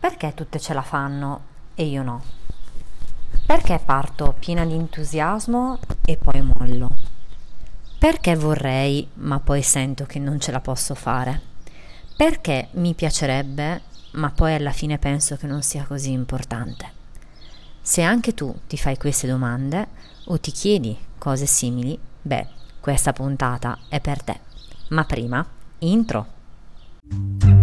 Perché tutte ce la fanno e io no? Perché parto piena di entusiasmo e poi mollo? Perché vorrei ma poi sento che non ce la posso fare? Perché mi piacerebbe ma poi alla fine penso che non sia così importante? Se anche tu ti fai queste domande o ti chiedi cose simili, beh, questa puntata è per te. Ma prima, intro.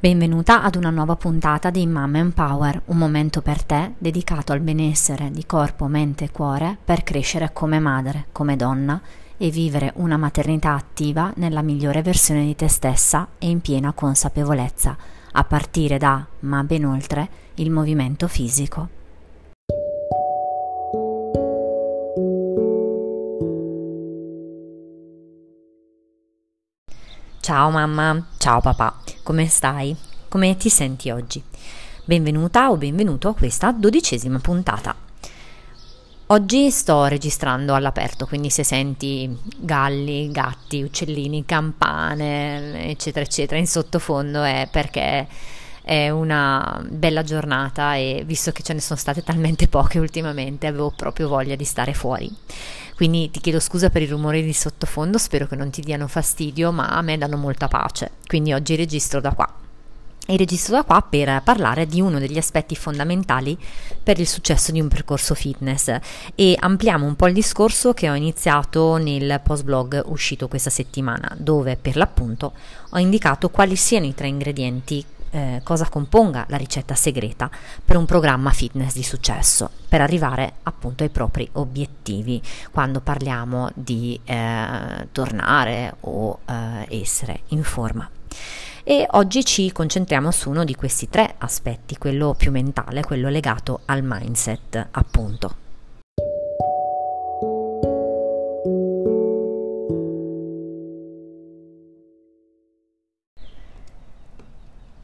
Benvenuta ad una nuova puntata di Mama Empower, un momento per te dedicato al benessere di corpo, mente e cuore per crescere come madre, come donna e vivere una maternità attiva nella migliore versione di te stessa e in piena consapevolezza, a partire da, ma ben oltre, il movimento fisico. Ciao mamma, ciao papà, come stai? Come ti senti oggi? Benvenuta o benvenuto a questa dodicesima puntata. Oggi sto registrando all'aperto, quindi se senti galli, gatti, uccellini, campane, eccetera, eccetera, in sottofondo è perché è una bella giornata e visto che ce ne sono state talmente poche ultimamente, avevo proprio voglia di stare fuori. Quindi ti chiedo scusa per i rumori di sottofondo, spero che non ti diano fastidio, ma a me danno molta pace. Quindi oggi registro da qua. E registro da qua per parlare di uno degli aspetti fondamentali per il successo di un percorso fitness e ampliamo un po' il discorso che ho iniziato nel post blog uscito questa settimana, dove per l'appunto ho indicato quali siano i tre ingredienti eh, cosa componga la ricetta segreta per un programma fitness di successo, per arrivare appunto ai propri obiettivi quando parliamo di eh, tornare o eh, essere in forma. E oggi ci concentriamo su uno di questi tre aspetti, quello più mentale, quello legato al mindset, appunto.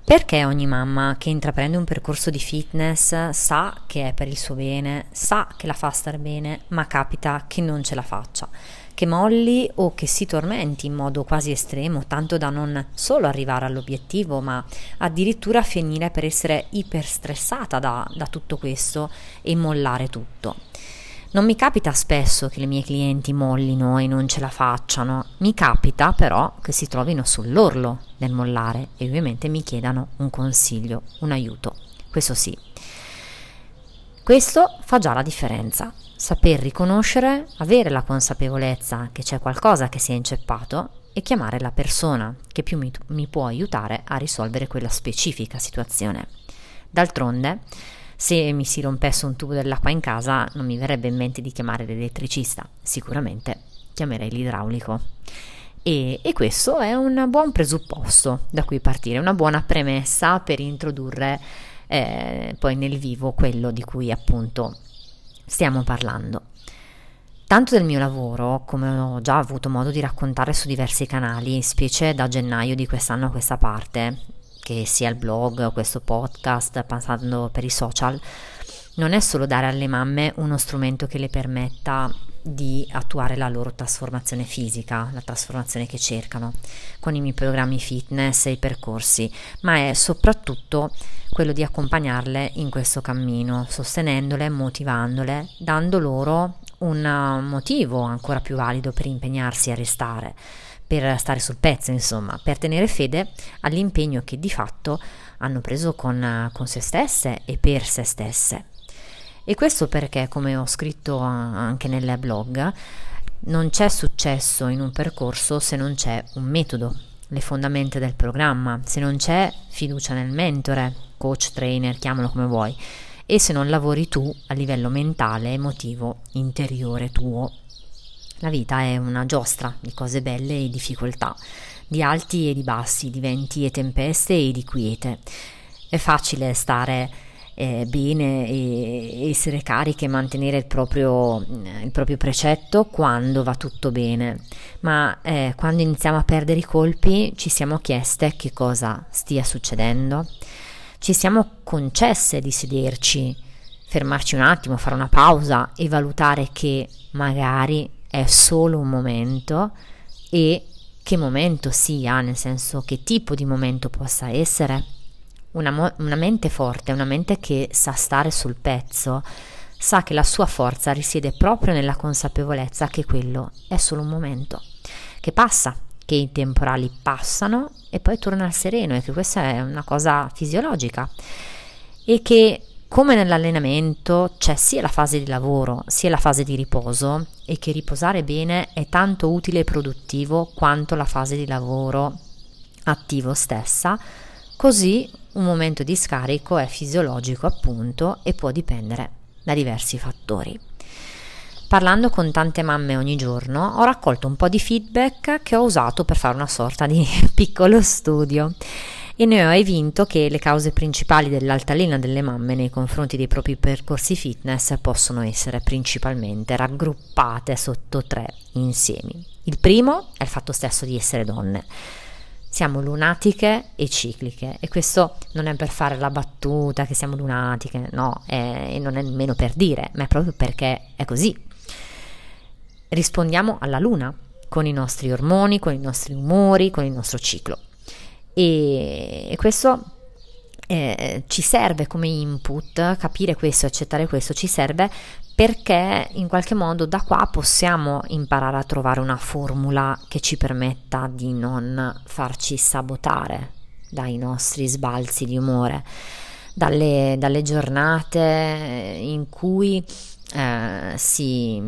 Perché ogni mamma che intraprende un percorso di fitness sa che è per il suo bene, sa che la fa star bene, ma capita che non ce la faccia, che molli o che si tormenti in modo quasi estremo, tanto da non solo arrivare all'obiettivo, ma addirittura finire per essere iperstressata da, da tutto questo e mollare tutto. Non mi capita spesso che le mie clienti mollino e non ce la facciano, mi capita però che si trovino sull'orlo del mollare e ovviamente mi chiedano un consiglio, un aiuto. Questo sì. Questo fa già la differenza. Saper riconoscere, avere la consapevolezza che c'è qualcosa che si è inceppato e chiamare la persona che più mi, mi può aiutare a risolvere quella specifica situazione. D'altronde, se mi si rompesse un tubo dell'acqua in casa non mi verrebbe in mente di chiamare l'elettricista, sicuramente chiamerei l'idraulico. E, e, questo è un buon presupposto da cui partire, una buona premessa per introdurre eh, poi nel vivo quello di cui appunto stiamo parlando. Tanto del mio lavoro, come ho già avuto modo di raccontare su diversi canali, specie da gennaio di quest'anno a questa parte, che sia il blog, questo podcast, passando per i social, non è solo dare alle mamme uno strumento che le permetta di attuare la loro trasformazione fisica, la trasformazione che cercano con i miei programmi fitness e i percorsi, ma è soprattutto quello di accompagnarle in questo cammino, sostenendole, motivandole, dando loro un motivo ancora più valido per impegnarsi a restare per stare sul pezzo, insomma, per tenere fede all'impegno che di fatto hanno preso con, con se stesse e per se stesse. E questo perché, come ho scritto anche nel blog, non c'è successo in un percorso se non c'è un metodo, le fondamenta del programma, se non c'è fiducia nel mentore, coach, trainer, chiamalo come vuoi, e se non lavori tu a livello mentale, emotivo, interiore tuo la vita è una giostra di cose belle e difficoltà, di alti e di bassi, di venti e tempeste e di quiete. È facile stare eh, bene e essere cariche e mantenere il proprio, il proprio, precetto quando va tutto bene, ma eh, quando iniziamo a perdere i colpi ci siamo chieste che cosa stia succedendo. ci siamo concesse di sederci, fermarci un attimo, fare una pausa e valutare che magari è solo un momento e che momento sia, nel senso che tipo di momento possa essere. Una, mo- una mente forte, una mente che sa stare sul pezzo, sa che la sua forza risiede proprio nella consapevolezza che quello è solo un momento, che passa, che i temporali passano e poi torna al sereno e che questa è una cosa fisiologica e che come nell'allenamento c'è sia la fase di lavoro sia la fase di riposo e che riposare bene è tanto utile e produttivo quanto la fase di lavoro attivo stessa, così un momento di scarico è fisiologico appunto e può dipendere da diversi fattori. Parlando con tante mamme ogni giorno ho raccolto un po' di feedback che ho usato per fare una sorta di piccolo studio e ne ho evinto che le cause principali dell'altalena delle mamme nei confronti dei propri percorsi fitness possono essere principalmente raggruppate sotto tre insiemi. Il primo è il fatto stesso di essere donne. Siamo lunatiche e cicliche e questo non è per fare la battuta che siamo lunatiche, no, e non è nemmeno per dire, ma è proprio perché è così. Rispondiamo alla luna con i nostri ormoni, con i nostri umori, con il nostro ciclo e, questo eh, ci serve come input, capire questo, accettare questo, ci serve perché in qualche modo da qua possiamo imparare a trovare una formula che ci permetta di non farci sabotare dai nostri sbalzi di umore, dalle, dalle giornate in cui eh, si,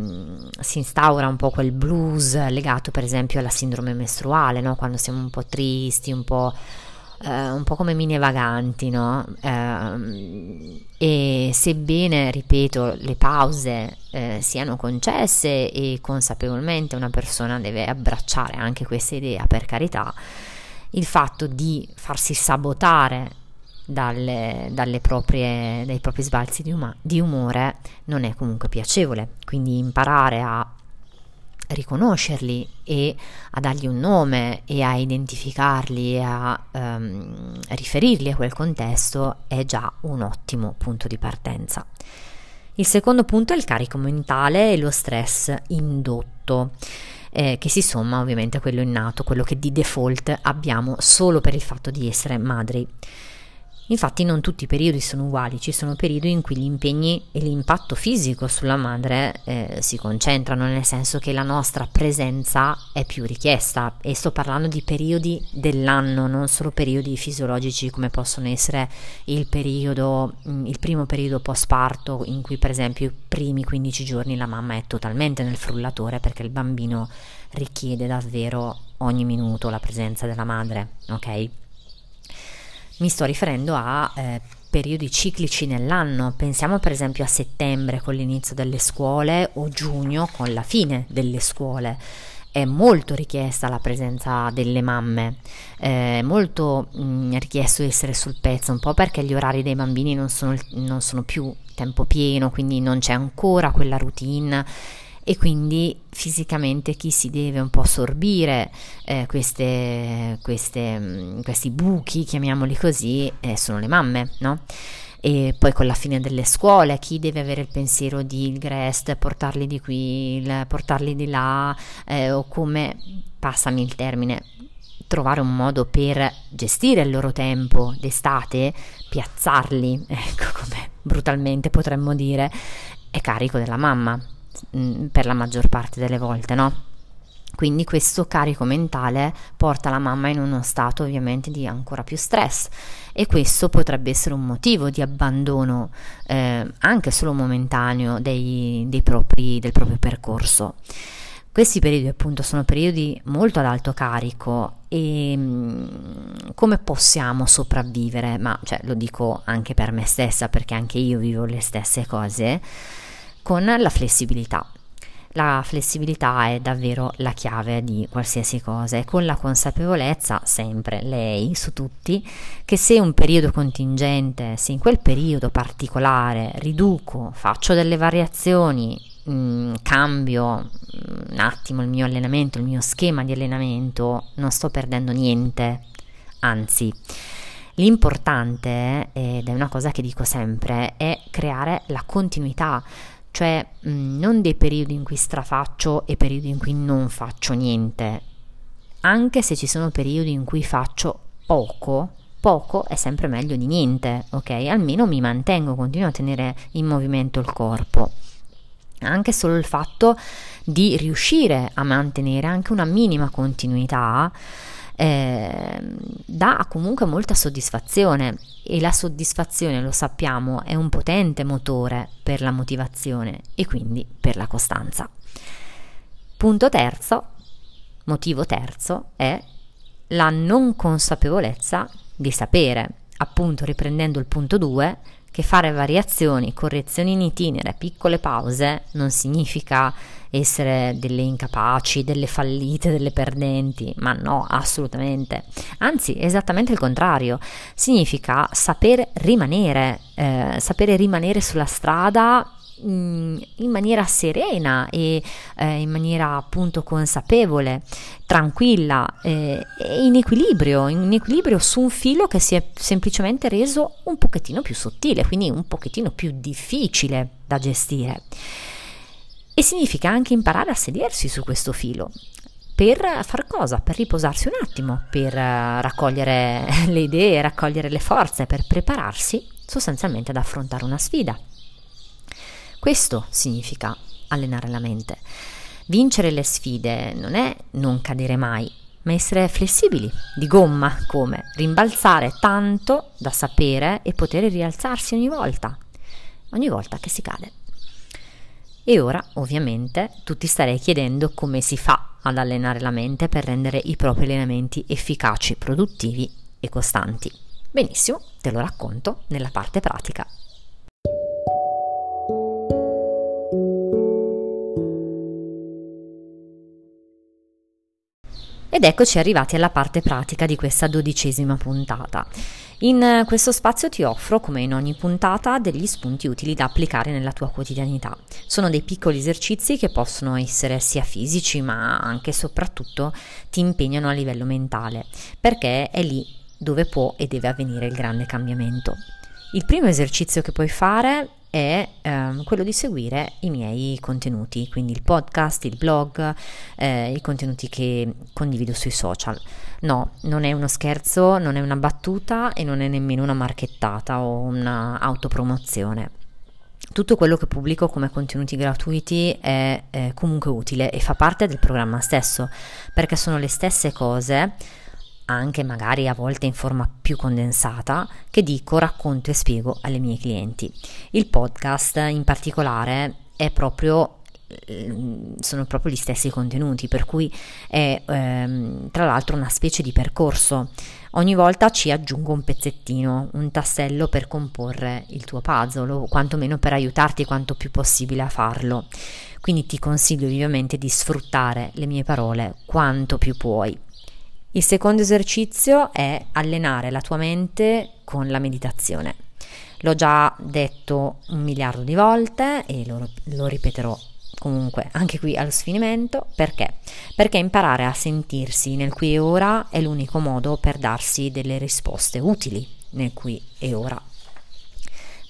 si, instaura un po' quel blues legato per esempio alla sindrome mestruale, no? quando siamo un po' tristi, un po', eh, un po come mine vaganti, no? eh, e sebbene, ripeto, le pause eh, siano concesse e consapevolmente una persona deve abbracciare anche questa idea, per carità, il fatto di farsi sabotare dalle, dalle proprie, dai propri sbalzi di, uma, di umore non è comunque piacevole. Quindi imparare a riconoscerli e a dargli un nome e a identificarli e a um, riferirli a quel contesto è già un ottimo punto di partenza. Il secondo punto è il carico mentale e lo stress indotto. Eh, che si somma ovviamente a quello innato, quello che di default abbiamo solo per il fatto di essere madri. Infatti non tutti i periodi sono uguali, ci sono periodi in cui gli impegni e l'impatto fisico sulla madre eh, si concentrano, nel senso che la nostra presenza è più richiesta e sto parlando di periodi dell'anno, non solo periodi fisiologici come possono essere il periodo, mm, il primo periodo post parto in cui per esempio i primi 15 giorni la mamma è totalmente nel frullatore perché il bambino richiede davvero ogni minuto la presenza della madre, ok? Mi sto riferendo a eh, periodi ciclici nell'anno, pensiamo per esempio a settembre con l'inizio delle scuole o giugno con la fine delle scuole. È molto richiesta la presenza delle mamme, è molto mh, mm, richiesto essere sul pezzo, un po' perché gli orari dei bambini non sono, non sono più tempo pieno, quindi non c'è ancora quella routine e quindi fisicamente chi si deve un po' sorbire eh, queste, queste, mm, questi buchi, chiamiamoli così, eh, sono le mamme, no? E poi con la fine delle scuole, chi deve avere il pensiero di il Grest, portarli di qui, il, portarli di là, eh, o come, passami il termine, trovare un modo per gestire il loro tempo d'estate, piazzarli, ecco come brutalmente potremmo dire, è carico della mamma Mm, per la maggior parte delle volte, no? Quindi questo carico mentale porta la mamma in uno stato ovviamente di ancora più stress e questo potrebbe essere un motivo di abbandono eh, anche solo momentaneo dei, dei propri, del proprio percorso. Questi periodi appunto sono periodi molto ad alto carico e mm, come possiamo sopravvivere? Ma cioè, lo dico anche per me stessa perché anche io vivo le stesse cose con la flessibilità. La flessibilità è davvero la chiave di qualsiasi cosa e con la consapevolezza, sempre lei su tutti, che se un periodo contingente, se in quel periodo particolare riduco, faccio delle variazioni, mh, mm, cambio mm, un attimo il mio allenamento, il mio schema di allenamento, non sto perdendo niente, anzi L'importante, ed è una cosa che dico sempre, è creare la continuità, cioè mh, mm, non dei periodi in cui strafaccio e periodi in cui non faccio niente. Anche se ci sono periodi in cui faccio poco, poco è sempre meglio di niente, ok? Almeno mi mantengo, continuo a tenere in movimento il corpo. Anche solo il fatto di riuscire a mantenere anche una minima continuità eh, dà comunque molta soddisfazione e la soddisfazione, lo sappiamo, è un potente motore per la motivazione e quindi per la costanza. Punto terzo, motivo terzo, è la non consapevolezza di sapere, appunto riprendendo il punto 2, che fare variazioni, correzioni in itinere, piccole pause non significa essere delle incapaci, delle fallite, delle perdenti, ma no, assolutamente. Anzi, esattamente il contrario, significa saper rimanere, eh, sapere rimanere sulla strada in maniera serena e eh, in maniera appunto consapevole, tranquilla eh, e in equilibrio, in equilibrio su un filo che si è semplicemente reso un pochettino più sottile, quindi un pochettino più difficile da gestire. E significa anche imparare a sedersi su questo filo. Per far cosa? Per riposarsi un attimo, per uh, raccogliere le idee, raccogliere le forze, per prepararsi sostanzialmente ad affrontare una sfida. Questo significa allenare la mente. Vincere le sfide non è non cadere mai, ma essere flessibili, di gomma, come rimbalzare tanto da sapere e poter rialzarsi ogni volta, ogni volta che si cade. E ora, ovviamente, tu ti starei chiedendo come si fa ad allenare la mente per rendere i propri allenamenti efficaci, produttivi e costanti. Benissimo, te lo racconto nella parte pratica. Ed eccoci arrivati alla parte pratica di questa dodicesima puntata. In questo spazio ti offro, come in ogni puntata, degli spunti utili da applicare nella tua quotidianità. Sono dei piccoli esercizi che possono essere sia fisici, ma anche e soprattutto ti impegnano a livello mentale, perché è lì dove può e deve avvenire il grande cambiamento. Il primo esercizio che puoi fare è ehm, quello di seguire i miei contenuti, quindi il podcast, il blog, eh, i contenuti che condivido sui social. No, non è uno scherzo, non è una battuta e non è nemmeno una marchettata o una autopromozione. Tutto quello che pubblico come contenuti gratuiti è, è comunque utile e fa parte del programma stesso, perché sono le stesse cose anche magari a volte in forma più condensata, che dico, racconto e spiego alle mie clienti. Il podcast in particolare è proprio eh, sono proprio gli stessi contenuti, per cui è ehm, tra l'altro una specie di percorso. Ogni volta ci aggiungo un pezzettino, un tassello per comporre il tuo puzzle o quantomeno per aiutarti quanto più possibile a farlo. Quindi ti consiglio vivamente di sfruttare le mie parole quanto più puoi. Il secondo esercizio è allenare la tua mente con la meditazione. L'ho già detto un miliardo di volte e lo, lo ripeterò comunque anche qui allo sfinimento perché? Perché imparare a sentirsi nel qui e ora è l'unico modo per darsi delle risposte utili nel qui e ora.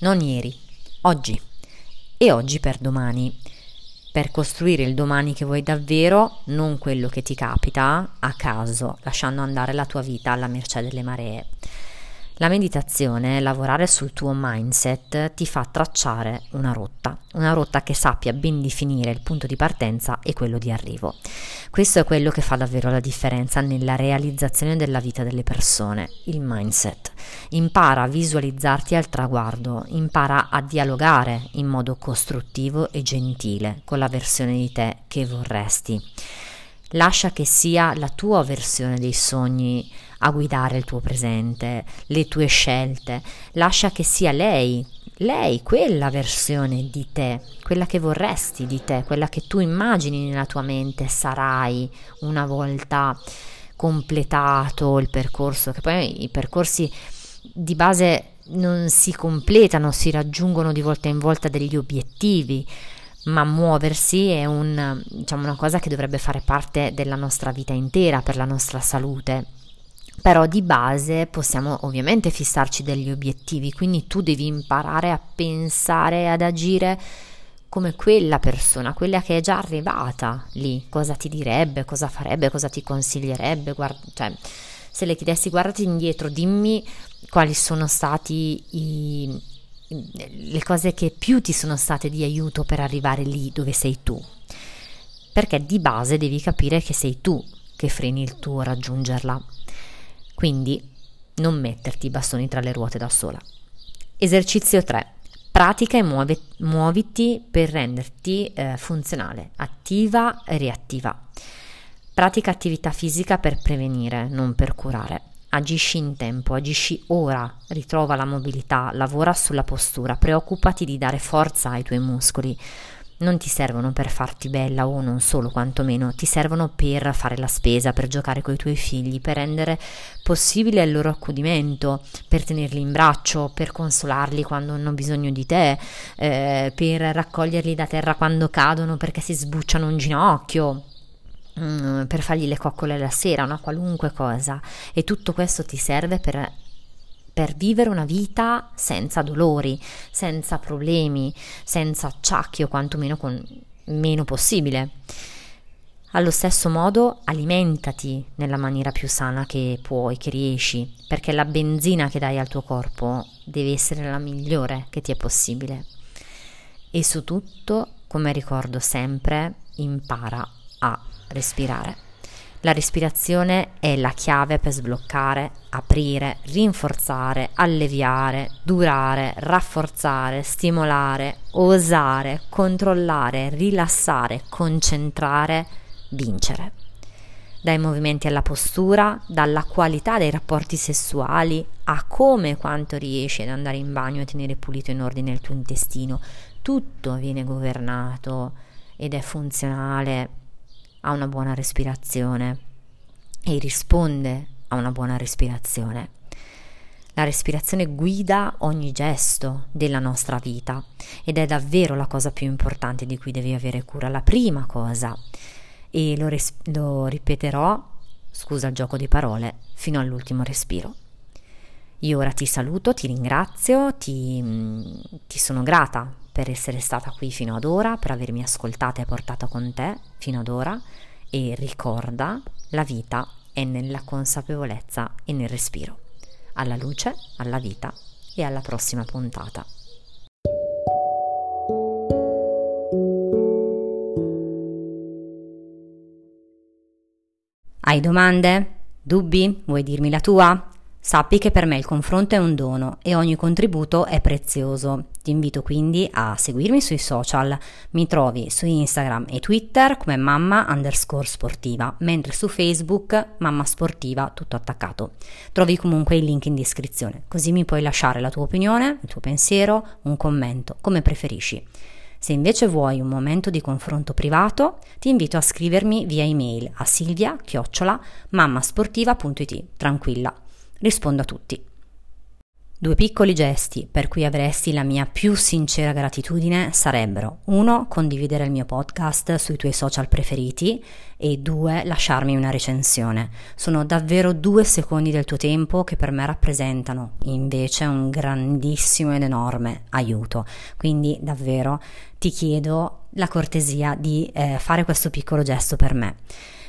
Non ieri, oggi e oggi per domani per costruire il domani che vuoi davvero, non quello che ti capita a caso, lasciando andare la tua vita alla mercé delle maree. La meditazione, lavorare sul tuo mindset, ti fa tracciare una rotta, una rotta che sappia ben definire il punto di partenza e quello di arrivo. Questo è quello che fa davvero la differenza nella realizzazione della vita delle persone, il mindset. Impara a visualizzarti al traguardo, impara a dialogare in modo costruttivo e gentile con la versione di te che vorresti. Lascia che sia la tua versione dei sogni a guidare il tuo presente, le tue scelte. Lascia che sia lei, lei, quella versione di te, quella che vorresti di te, quella che tu immagini nella tua mente sarai una volta completato il percorso, che poi i percorsi di base non si completano, si raggiungono di volta in volta degli obiettivi ma muoversi è un, diciamo, una cosa che dovrebbe fare parte della nostra vita intera per la nostra salute. Però di base possiamo ovviamente fissarci degli obiettivi, quindi tu devi imparare a pensare, ad agire come quella persona, quella che è già arrivata lì, cosa ti direbbe, cosa farebbe, cosa ti consiglierebbe, guarda, cioè, se le chiedessi guardati indietro, dimmi quali sono stati i, le cose che più ti sono state di aiuto per arrivare lì dove sei tu. Perché di base devi capire che sei tu che freni il tuo raggiungerla. Quindi non metterti i bastoni tra le ruote da sola. Esercizio 3. Pratica e muove, muoviti per renderti eh, funzionale, attiva e reattiva. Pratica attività fisica per prevenire, non per curare. Agisci in tempo, agisci ora, ritrova la mobilità, lavora sulla postura, preoccupati di dare forza ai tuoi muscoli non ti servono per farti bella o non solo quantomeno, ti servono per fare la spesa, per giocare con i tuoi figli, per rendere possibile il loro accudimento, per tenerli in braccio, per consolarli quando hanno bisogno di te, eh, per raccoglierli da terra quando cadono perché si sbucciano un ginocchio, mm, per fargli le coccole la sera, una qualunque cosa. E tutto questo ti serve per per vivere una vita senza dolori, senza problemi, senza acciacchi o quantomeno con meno possibile. Allo stesso modo alimentati nella maniera più sana che puoi, che riesci, perché la benzina che dai al tuo corpo deve essere la migliore che ti è possibile. E su tutto, come ricordo sempre, impara a respirare. La respirazione è la chiave per sbloccare, aprire, rinforzare, alleviare, durare, rafforzare, stimolare, osare, controllare, rilassare, concentrare, vincere. Dai movimenti alla postura, dalla qualità dei rapporti sessuali a come e quanto riesci ad andare in bagno e tenere pulito in ordine il tuo intestino, tutto viene governato ed è funzionale a una buona respirazione e risponde a una buona respirazione. La respirazione guida ogni gesto della nostra vita ed è davvero la cosa più importante di cui devi avere cura, la prima cosa. E lo, res- lo ripeterò, scusa il gioco di parole, fino all'ultimo respiro. Io ora ti saluto, ti ringrazio, ti, ti sono grata per essere stata qui fino ad ora, per avermi ascoltata e portata con te fino ad ora e ricorda, la vita è nella consapevolezza e nel respiro. Alla luce, alla vita e alla prossima puntata. Hai domande? Dubbi? Vuoi dirmi la tua? Sappi che per me il confronto è un dono e ogni contributo è prezioso. Ti invito quindi a seguirmi sui social. Mi trovi su Instagram e Twitter come mamma underscore sportiva, mentre su Facebook mamma sportiva tutto attaccato. Trovi comunque il link in descrizione, così mi puoi lasciare la tua opinione, il tuo pensiero, un commento, come preferisci. Se invece vuoi un momento di confronto privato, ti invito a scrivermi via email a silvia-mammasportiva.it. Tranquilla rispondo a tutti. Due piccoli gesti per cui avresti la mia più sincera gratitudine sarebbero uno, condividere il mio podcast sui tuoi social preferiti e due, lasciarmi una recensione. Sono davvero due secondi del tuo tempo che per me rappresentano invece un grandissimo ed enorme aiuto. Quindi davvero ti chiedo la cortesia di eh, fare questo piccolo gesto per me.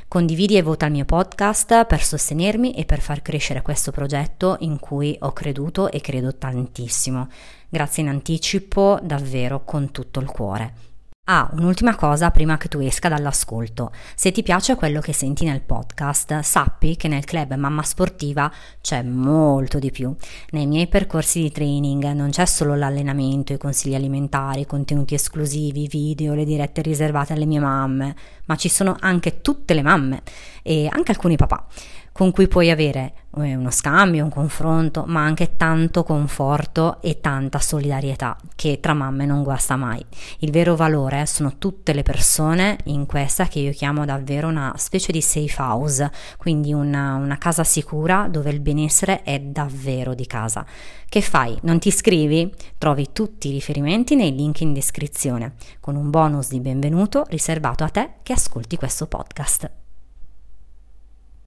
Condividi e vota il mio podcast per sostenermi e per far crescere questo progetto in cui ho creduto e credo tantissimo. Grazie in anticipo davvero con tutto il cuore. Ah, un'ultima cosa prima che tu esca dall'ascolto. Se ti piace quello che senti nel podcast, sappi che nel club Mamma Sportiva c'è molto di più. Nei miei percorsi di training non c'è solo l'allenamento, i consigli alimentari, i contenuti esclusivi, video, le dirette riservate alle mie mamme, ma ci sono anche tutte le mamme e anche alcuni papà con cui puoi avere eh, uno scambio, un confronto, ma anche tanto conforto e tanta solidarietà che tra mamme non guasta mai. Il vero valore sono tutte le persone in questa che io chiamo davvero una specie di safe house, quindi una, una casa sicura dove il benessere è davvero di casa. Che fai? Non ti iscrivi? Trovi tutti i riferimenti nei link in descrizione, con un bonus di benvenuto riservato a te che ascolti questo podcast.